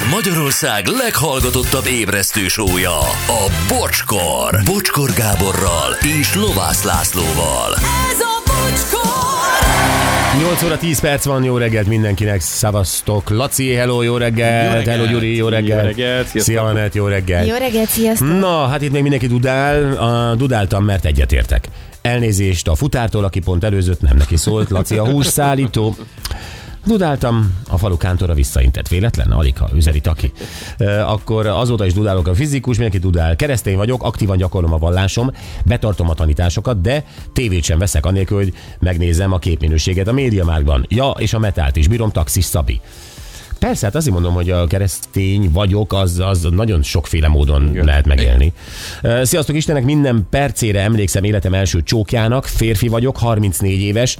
Ez Magyarország leghallgatottabb ébresztő sója, a Bocskor. Bocskor Gáborral és Lovász Lászlóval. Ez a bocskor! 8 óra 10 perc van, jó reggelt mindenkinek, szavaztok. Laci, hello, jó reggelt, hello Gyuri, jó reggelt. Jó reggelt, sziasztok. Szia, Anett, jó reggelt. Jó reggelt, sziasztok! Na, hát itt még mindenki dudál, a, dudáltam, mert egyetértek. Elnézést a futártól, aki pont előzött, nem neki szólt, Laci a hússzállító. Dudáltam, a falu kántora visszaintett véletlen, alig ha üzeri aki. E, akkor azóta is dudálok a fizikus, mindenki dudál. Keresztény vagyok, aktívan gyakorlom a vallásom, betartom a tanításokat, de tévét sem veszek anélkül, hogy megnézem a képminőséget a médiamágban. Ja, és a metált is bírom, taxis Szabi. Persze, hát azért mondom, hogy a keresztény vagyok, az, az nagyon sokféle módon Igen. lehet megélni. Igen. Sziasztok Istenek, minden percére emlékszem életem első csókjának, férfi vagyok, 34 éves,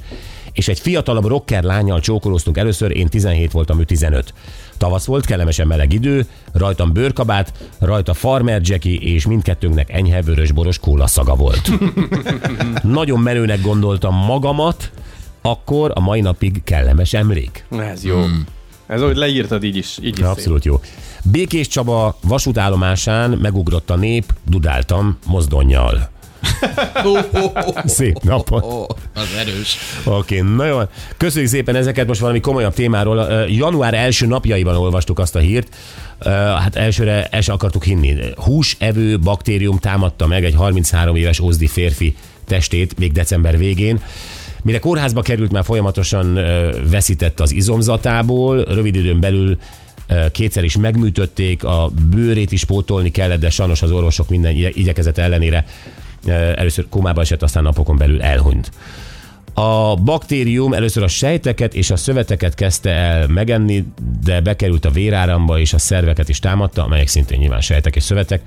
és egy fiatalabb rocker lányjal csókolóztunk először, én 17 voltam, ő 15. Tavasz volt, kellemesen meleg idő, rajtam bőrkabát, rajta farmer Jackie, és mindkettőnknek enyhe vörös boros kóla szaga volt. Nagyon menőnek gondoltam magamat, akkor a mai napig kellemes emlék. Ez jó. Hmm. Ez ahogy leírtad, így is, így is Abszolút jó. Békés Csaba vasútállomásán megugrott a nép, dudáltam mozdonnyal. Szép napot. Az erős. Oké, okay, na jó. Köszönjük szépen ezeket, most valami komolyabb témáról. Január első napjaiban olvastuk azt a hírt, hát elsőre el sem akartuk hinni. Húsevő baktérium támadta meg egy 33 éves ózdi férfi testét még december végén. Mire kórházba került, már folyamatosan veszített az izomzatából, rövid időn belül kétszer is megműtötték, a bőrét is pótolni kellett, de sajnos az orvosok minden igyekezet ellenére először kómába esett, aztán napokon belül elhunyt. A baktérium először a sejteket és a szöveteket kezdte el megenni, de bekerült a véráramba és a szerveket is támadta, amelyek szintén nyilván sejtek és szövetek.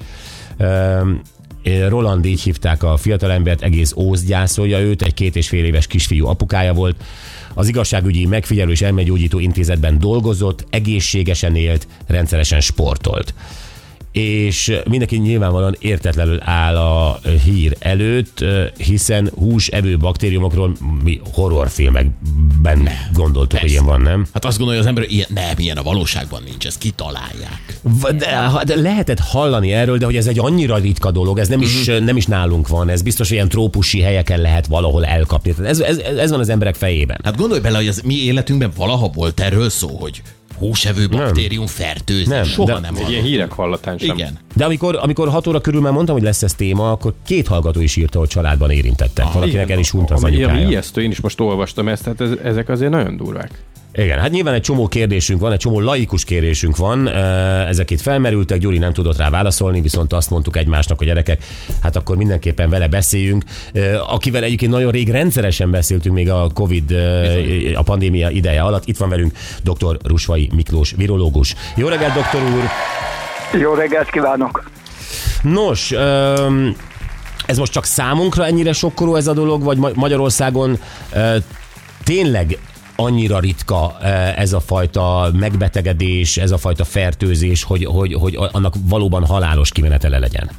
Roland így hívták a fiatalembert, egész Óz gyászolja őt, egy két és fél éves kisfiú apukája volt. Az igazságügyi megfigyelő és elmegyógyító intézetben dolgozott, egészségesen élt, rendszeresen sportolt és mindenki nyilvánvalóan értetlenül áll a hír előtt, hiszen húsevő baktériumokról mi horrorfilmekben gondoltuk, persze. hogy ilyen van, nem? Hát azt gondolja az ember, hogy ilyen, nem, ilyen a valóságban nincs, ezt kitalálják. De, de lehetett hallani erről, de hogy ez egy annyira ritka dolog, ez nem, uh-huh. is, nem is nálunk van, ez biztos, hogy ilyen trópusi helyeken lehet valahol elkapni. Ez, ez, ez van az emberek fejében. Hát gondolj bele, hogy az mi életünkben valaha volt erről szó, hogy húsevő baktérium fertőzés. Nem, Soha de, nem Egy ilyen hírek hallatán sem. Igen. De amikor, amikor hat óra körül már mondtam, hogy lesz ez téma, akkor két hallgató is írta, hogy családban érintettek. Ah, Valakinek el is hunyt az anyukája. Ilyen ijesztő, én is most olvastam ezt, tehát ez, ezek azért nagyon durvák. Igen, hát nyilván egy csomó kérdésünk van, egy csomó laikus kérdésünk van, ezek itt felmerültek, Gyuri nem tudott rá válaszolni, viszont azt mondtuk egymásnak, hogy gyerekek, hát akkor mindenképpen vele beszéljünk. Akivel egyébként nagyon rég rendszeresen beszéltünk még a Covid, a pandémia ideje alatt, itt van velünk dr. Rusvai Miklós, virológus. Jó reggelt, doktor úr! Jó reggelt kívánok! Nos, ez most csak számunkra ennyire sokkoló ez a dolog, vagy Magyarországon tényleg annyira ritka ez a fajta megbetegedés, ez a fajta fertőzés, hogy, hogy, hogy annak valóban halálos kimenetele legyen?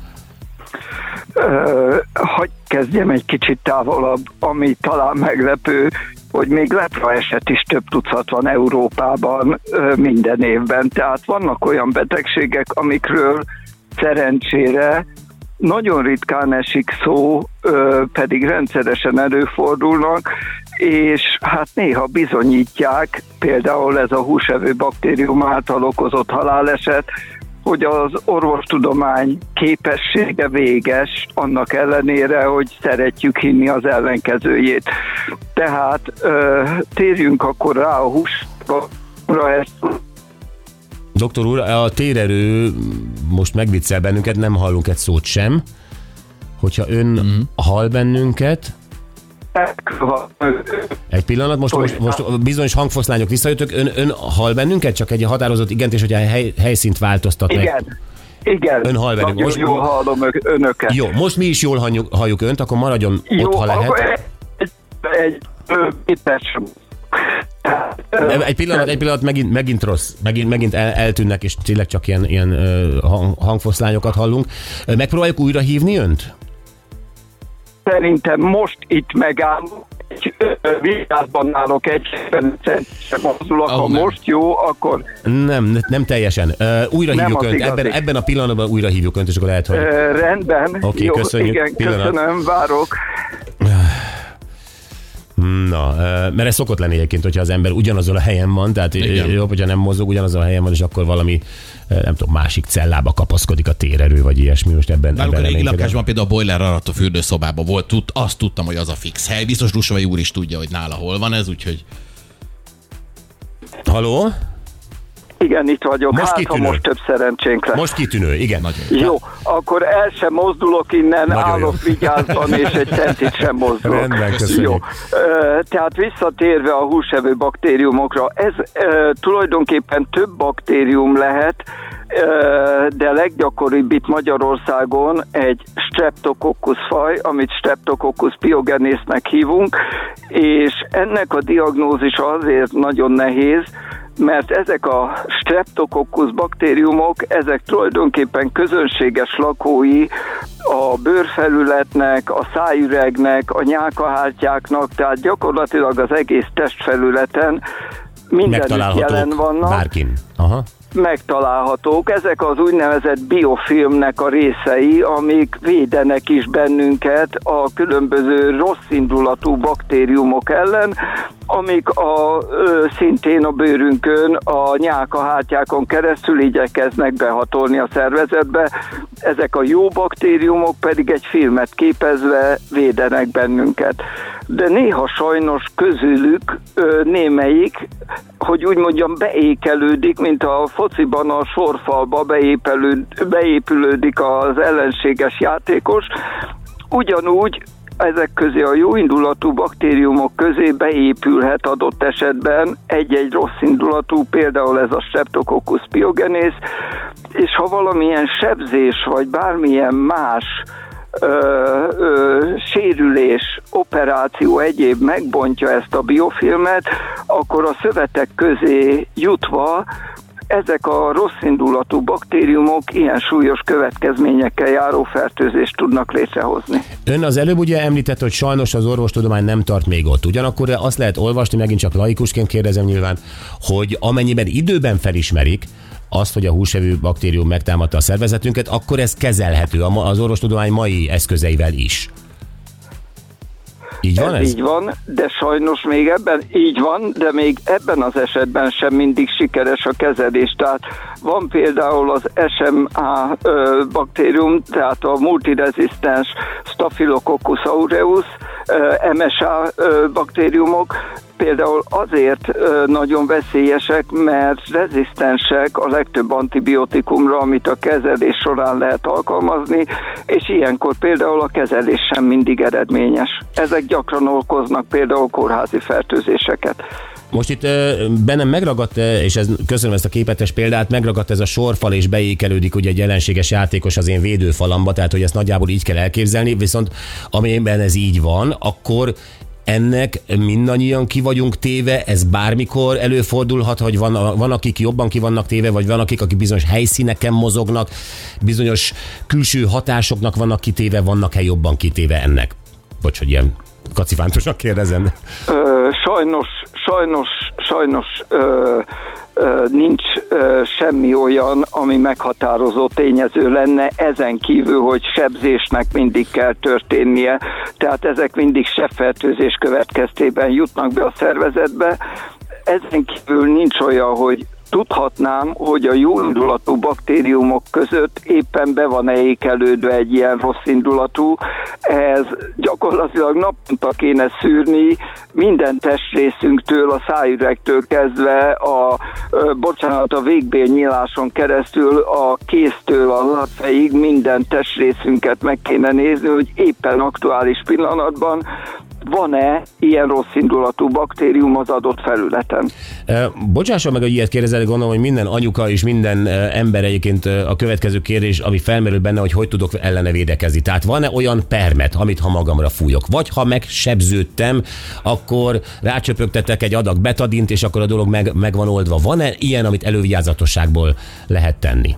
Hogy kezdjem egy kicsit távolabb, ami talán meglepő, hogy még lepra eset is több tucat van Európában minden évben. Tehát vannak olyan betegségek, amikről szerencsére nagyon ritkán esik szó, pedig rendszeresen előfordulnak, és hát néha bizonyítják, például ez a húsevő baktérium által okozott haláleset, hogy az orvostudomány képessége véges, annak ellenére, hogy szeretjük hinni az ellenkezőjét. Tehát ö, térjünk akkor rá a húsra, ezt Doktor úr, a térerő most megviccel bennünket, nem hallunk egy szót sem. Hogyha ön mm. hall bennünket, egy pillanat, most, most, most bizonyos hangfoszlányok visszajöttök. Ön, ön hall bennünket? Csak egy határozott igent, és hogy a hely, helyszínt változtat Igen. meg. Igen, ön hall bennünk. Most, jól hallom önöket. Jó, most mi is jól halljuk, halljuk önt, akkor maradjon Jó, ott, ha lehet. Egy, egy, egy, egy, egy pillanat, egy pillanat, megint, megint rossz. Megint, megint el, eltűnnek, és tényleg csak ilyen, ilyen hang, hangfoszlányokat hallunk. Megpróbáljuk újra hívni önt? Szerintem most itt megállok, egy vizsgázban állok egy mozdulok, ha Ahol nem. most jó, akkor Nem, nem teljesen. Uh, újra Nem hívjuk önt. igazi. Ebben, ebben a pillanatban újra hívjuk önt, és akkor lehet, hogy... ö, rendben. Oké, jó, köszönjük. Igen, Pillanat. köszönöm, várok. Na, mert ez szokott lenni egyébként, hogyha az ember ugyanazon a helyen van, tehát Igen. jobb, hogyha nem mozog, ugyanazon a helyen van, és akkor valami, nem tudom, másik cellába kapaszkodik a térerő, vagy ilyesmi. Most ebben, Nálunk a ebben régi reménykedem. lakásban például a boiler alatt a fürdőszobában volt, tud, azt tudtam, hogy az a fix hely. Biztos Rusovai úr is tudja, hogy nála hol van ez, úgyhogy Haló? Igen, itt vagyok. Most hát, ha kitűnő. most több szerencsénk lesz. Most kitűnő, igen. nagyon. Jó, akkor el sem mozdulok innen, Nagyon állok jó. vigyázban, és egy centit sem mozdulok. Rendben, köszönjük. Jó, tehát visszatérve a húsevő baktériumokra, ez tulajdonképpen több baktérium lehet, de leggyakoribb itt Magyarországon egy Streptococcus faj, amit Streptococcus pyogenésznek hívunk, és ennek a diagnózis azért nagyon nehéz, mert ezek a streptococcus baktériumok, ezek tulajdonképpen közönséges lakói a bőrfelületnek, a szájüregnek, a nyálkahártyáknak, tehát gyakorlatilag az egész testfelületen mindenütt jelen vannak bárkin. Aha. megtalálhatók. Ezek az úgynevezett biofilmnek a részei, amik védenek is bennünket a különböző rossz indulatú baktériumok ellen, amik a, ö, szintén a bőrünkön, a nyálkahártyákon keresztül igyekeznek behatolni a szervezetbe. Ezek a jó baktériumok pedig egy filmet képezve védenek bennünket. De néha sajnos közülük ö, némelyik, hogy úgy mondjam, beékelődik, mint a fociban a sorfalba beépülődik az ellenséges játékos, ugyanúgy ezek közé a jóindulatú baktériumok közé beépülhet adott esetben egy-egy rossz indulatú, például ez a Streptococcus pyogenész, és ha valamilyen sebzés vagy bármilyen más ö, ö, sérülés, operáció egyéb megbontja ezt a biofilmet, akkor a szövetek közé jutva ezek a rossz indulatú baktériumok ilyen súlyos következményekkel járó fertőzést tudnak létrehozni. Ön az előbb ugye említett, hogy sajnos az orvostudomány nem tart még ott. Ugyanakkor azt lehet olvasni, megint csak laikusként kérdezem nyilván, hogy amennyiben időben felismerik, azt, hogy a húsevő baktérium megtámadta a szervezetünket, akkor ez kezelhető az orvostudomány mai eszközeivel is. Így van ez? Így van, de sajnos még ebben így van, de még ebben az esetben sem mindig sikeres a kezelés. Tehát van például az SMA ö, baktérium, tehát a multirezisztens Staphylococcus aureus, ö, MSA ö, baktériumok, például azért nagyon veszélyesek, mert rezisztensek a legtöbb antibiotikumra, amit a kezelés során lehet alkalmazni, és ilyenkor például a kezelés sem mindig eredményes. Ezek gyakran okoznak például kórházi fertőzéseket. Most itt bennem megragadt, és ez, köszönöm ezt a képetes példát, megragadt ez a sorfal, és beékelődik ugye egy ellenséges játékos az én védőfalamba, tehát hogy ezt nagyjából így kell elképzelni, viszont amennyiben ez így van, akkor ennek mindannyian ki vagyunk téve, ez bármikor előfordulhat, hogy van, van akik jobban ki vannak téve, vagy van akik, akik bizonyos helyszíneken mozognak, bizonyos külső hatásoknak vannak kitéve, vannak-e jobban kitéve ennek? Bocs, hogy ilyen kacifántosan kérdezem. Ö, sajnos, sajnos, sajnos ö, nincs semmi olyan, ami meghatározó tényező lenne, ezen kívül, hogy sebzésnek mindig kell történnie, tehát ezek mindig sebfertőzés következtében jutnak be a szervezetbe. Ezen kívül nincs olyan, hogy tudhatnám, hogy a jó indulatú baktériumok között éppen be van ékelődve egy ilyen rossz indulatú, ez gyakorlatilag naponta kéne szűrni minden testrészünktől, a szájüregtől kezdve, a, bocsánat, a végbél nyíláson keresztül, a kéztől a lábfejig minden testrészünket meg kéne nézni, hogy éppen aktuális pillanatban van-e ilyen rossz indulatú baktérium az adott felületen. Ö, Bocsásson meg, hogy ilyet kérdezel, gondolom, hogy minden anyuka és minden ö, ember egyébként ö, a következő kérdés, ami felmerül benne, hogy hogy tudok ellene védekezni. Tehát van-e olyan permet, amit ha magamra fújok? Vagy ha megsebződtem, akkor rácsöpögtetek egy adag betadint, és akkor a dolog meg, meg van oldva. Van-e ilyen, amit elővigyázatosságból lehet tenni?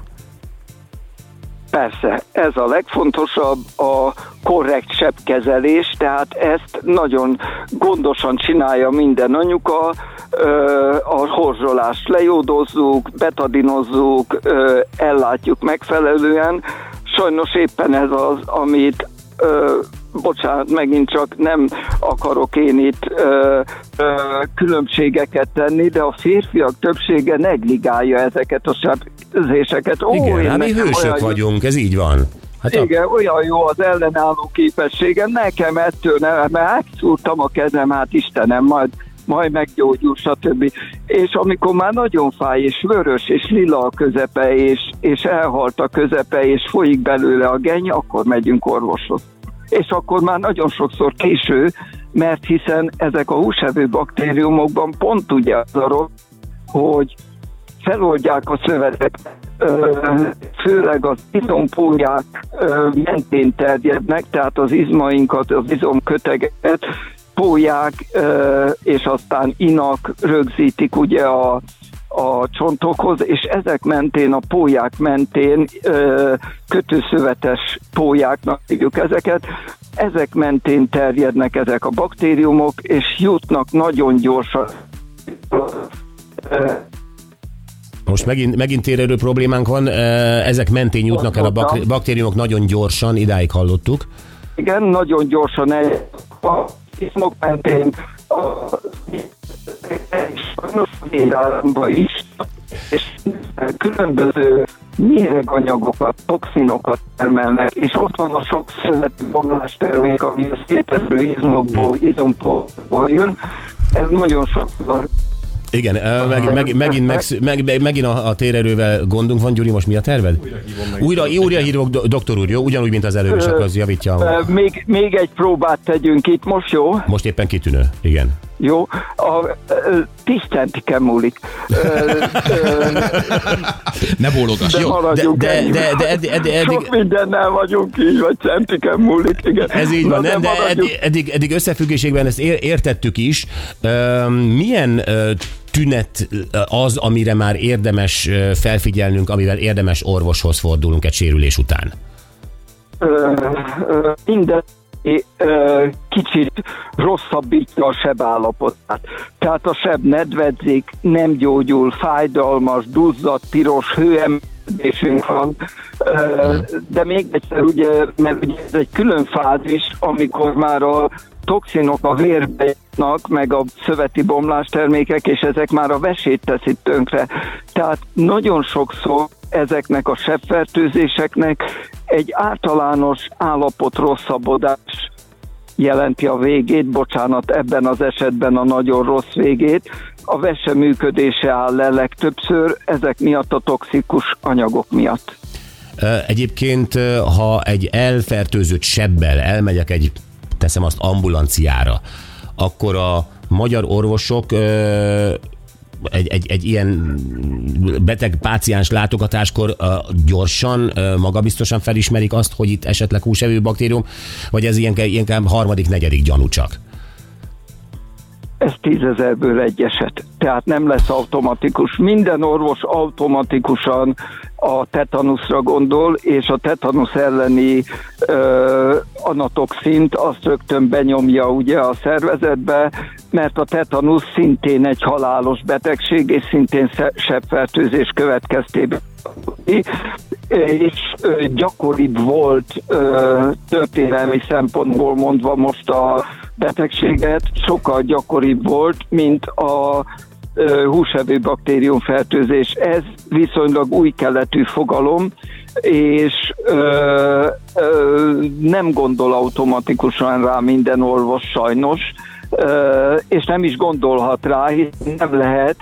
Persze, ez a legfontosabb, a korrekt sebkezelés, tehát ezt nagyon gondosan csinálja minden anyuka, a horzsolást lejódozzuk, betadinozzuk, ellátjuk megfelelően. Sajnos éppen ez az, amit ö, bocsánat, megint csak nem akarok én itt ö, ö, különbségeket tenni, de a férfiak többsége negligálja ezeket a sebzéseket. Ó, Igen, hát mi hősök olyan vagyunk, ez így van. Hát a, igen, olyan jó az ellenálló képessége, nekem ettől nem, mert megszúrtam a kezem, hát Istenem, majd majd meggyógyul, stb. És amikor már nagyon fáj, és vörös, és lila a közepe, és, és elhalt a közepe, és folyik belőle a geny, akkor megyünk orvoshoz. És akkor már nagyon sokszor késő, mert hiszen ezek a húsevő baktériumokban pont ugye az a rossz, hogy feloldják a szövetet, főleg az izompólyák mentén terjednek, tehát az izmainkat, az izomköteget pólyák, ö, és aztán inak rögzítik ugye a, a csontokhoz, és ezek mentén, a pólyák mentén ö, kötőszövetes pólyáknak hívjuk ezeket, ezek mentén terjednek ezek a baktériumok, és jutnak nagyon gyorsan most megint, megint térerő problémánk van, ezek mentén jutnak el a bak- baktériumok nagyon gyorsan, idáig hallottuk. Igen, nagyon gyorsan el izmok mentén a és sajnos a védelmba is, és különböző méreganyagokat, toxinokat termelnek, és ott van a sok szöveti bomlás termék, ami a szétező izmokból, izomból jön. Ez nagyon sokszor Igen, meg, meg, megint, meg, meg, megint a, a térerővel gondunk van, Gyuri, most mi a terved? Újra, újra hívok, do- doktor úr, jó? Ugyanúgy, mint az előbb, és akkor az javítja. A... Még, még egy próbát tegyünk itt, most jó? Most éppen kitűnő, igen. Jó, a ö, 10 centiken múlik. Ne bólogass, de jó? maradjunk de- ennyiben. de- de eddig- eddig- Sok mindennel vagyunk így, vagy centiken múlik, igen. Ez így van, nem, de eddig, eddig, eddig összefüggésében ezt ér- értettük is. Milyen tünet az, amire már érdemes felfigyelnünk, amivel érdemes orvoshoz fordulunk egy sérülés után? Minden kicsit rosszabbítja a seb állapotát. Tehát a seb nedvedzik, nem gyógyul, fájdalmas, duzzadt, piros, hőemelésünk van. De még egyszer ugye, mert ugye ez egy külön fázis, amikor már a toxinok a vérbe jutnak, meg a szöveti bomlás termékek, és ezek már a vesét teszik tönkre. Tehát nagyon sokszor ezeknek a sebfertőzéseknek egy általános állapot rosszabbodás jelenti a végét, bocsánat, ebben az esetben a nagyon rossz végét. A vese működése áll le legtöbbször, ezek miatt a toxikus anyagok miatt. Egyébként, ha egy elfertőzött sebbel elmegyek egy, teszem azt, ambulanciára, akkor a magyar orvosok egy, egy, egy ilyen beteg páciens látogatáskor ö, gyorsan, ö, magabiztosan felismerik azt, hogy itt esetleg húsevő baktérium, vagy ez ilyen, inkább harmadik, negyedik gyanú csak? Ez tízezerből egy eset. Tehát nem lesz automatikus. Minden orvos automatikusan a tetanuszra gondol, és a tetanusz elleni ö, anatoxint azt rögtön benyomja ugye a szervezetbe, mert a tetanusz szintén egy halálos betegség, és szintén sebfertőzés következtében és gyakoribb volt történelmi szempontból mondva most a betegséget, sokkal gyakoribb volt, mint a húsevő baktérium fertőzés. Ez viszonylag új keletű fogalom, és ö, ö, nem gondol automatikusan rá minden orvos sajnos, ö, és nem is gondolhat rá, hiszen nem lehet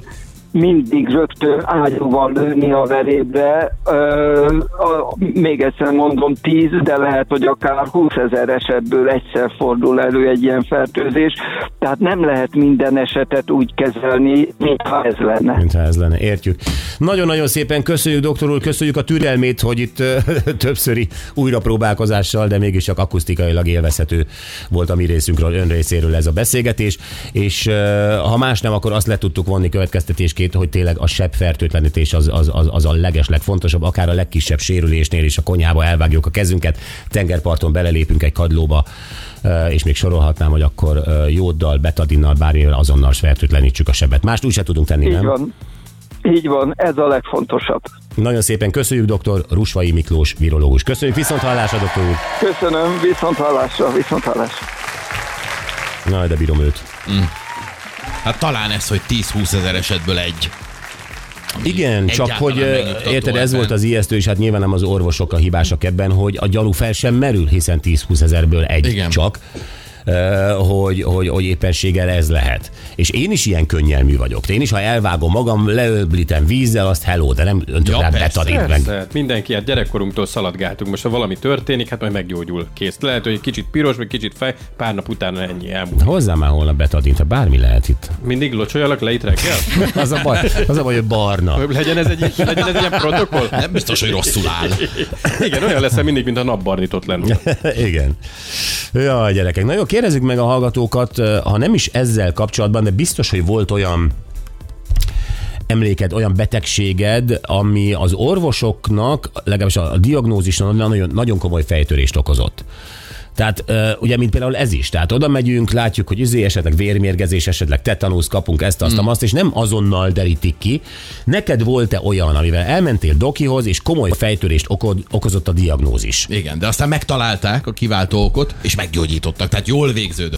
mindig rögtön ágyúval lőni a verébre. Ö, a, még egyszer mondom, 10, de lehet, hogy akár 20 ezer esetből egyszer fordul elő egy ilyen fertőzés. Tehát nem lehet minden esetet úgy kezelni, mintha ez lenne. Mintha ez lenne, értjük. Nagyon-nagyon szépen köszönjük, doktor úr, köszönjük a türelmét, hogy itt ö, többszöri újrapróbálkozással, de mégis csak akusztikailag élvezhető volt a mi részünkről, ön részéről ez a beszélgetés, és ö, ha más nem, akkor azt le tudtuk vonni következtetésként, egyébként, hogy tényleg a sebb fertőtlenítés az, az, az, az a leges legfontosabb, akár a legkisebb sérülésnél is a konyhába elvágjuk a kezünket, tengerparton belelépünk egy kadlóba, ö, és még sorolhatnám, hogy akkor ö, jóddal, betadinnal, bármivel azonnal fertőtlenítsük a sebet. Mást úgy se tudunk tenni, Így nem? van. Így van, ez a legfontosabb. Nagyon szépen köszönjük, doktor Rusvai Miklós, virológus. Köszönjük, viszont hallásra, doktor úr. Köszönöm, viszont hallásra, viszont hallásra. Na, de bírom őt. Hát talán ez, hogy 10-20 ezer esetből egy. Igen, csak hogy érted, ez volt az ijesztő, és hát nyilván nem az orvosok a hibásak ebben, hogy a gyanú fel sem merül, hiszen 10-20 ezerből egy Igen. csak, hogy, hogy, hogy éppenséggel ez lehet. És én is ilyen könnyelmű vagyok. Én is, ha elvágom magam, leöblítem vízzel, azt hello, de nem öntök Ja, rá betadint meg. Hát mindenki, hát gyerekkorunktól szaladgáltunk. Most ha valami történik, hát majd meggyógyul. Kész. Lehet, hogy egy kicsit piros, vagy kicsit fej, pár nap utána ennyi elmúlt. Hozzá már holnap betadint, ha bármi lehet itt. Mindig locsoljalak le itt reggel? Az a baj, az a baj hogy barna. Legyen ez egy, legyen ez egy ilyen protokoll? Nem biztos, hogy rosszul áll. Igen, olyan lesz, mindig, mint a napbarnitott lenne. Igen. Jaj, gyerekek. Na jó, kérdezzük meg a hallgatókat, ha nem is ezzel kapcsolatban, de biztos, hogy volt olyan emléked, olyan betegséged, ami az orvosoknak, legalábbis a diagnózisnak nagyon, nagyon komoly fejtörést okozott. Tehát ugye, mint például ez is. Tehát oda megyünk, látjuk, hogy izé, esetleg vérmérgezés, esetleg tetanusz, kapunk ezt, azt, mm. azt, és nem azonnal derítik ki. Neked volt-e olyan, amivel elmentél dokihoz, és komoly fejtörést okod, okozott a diagnózis? Igen, de aztán megtalálták a kiváltó okot, és meggyógyítottak. Tehát jól végződött.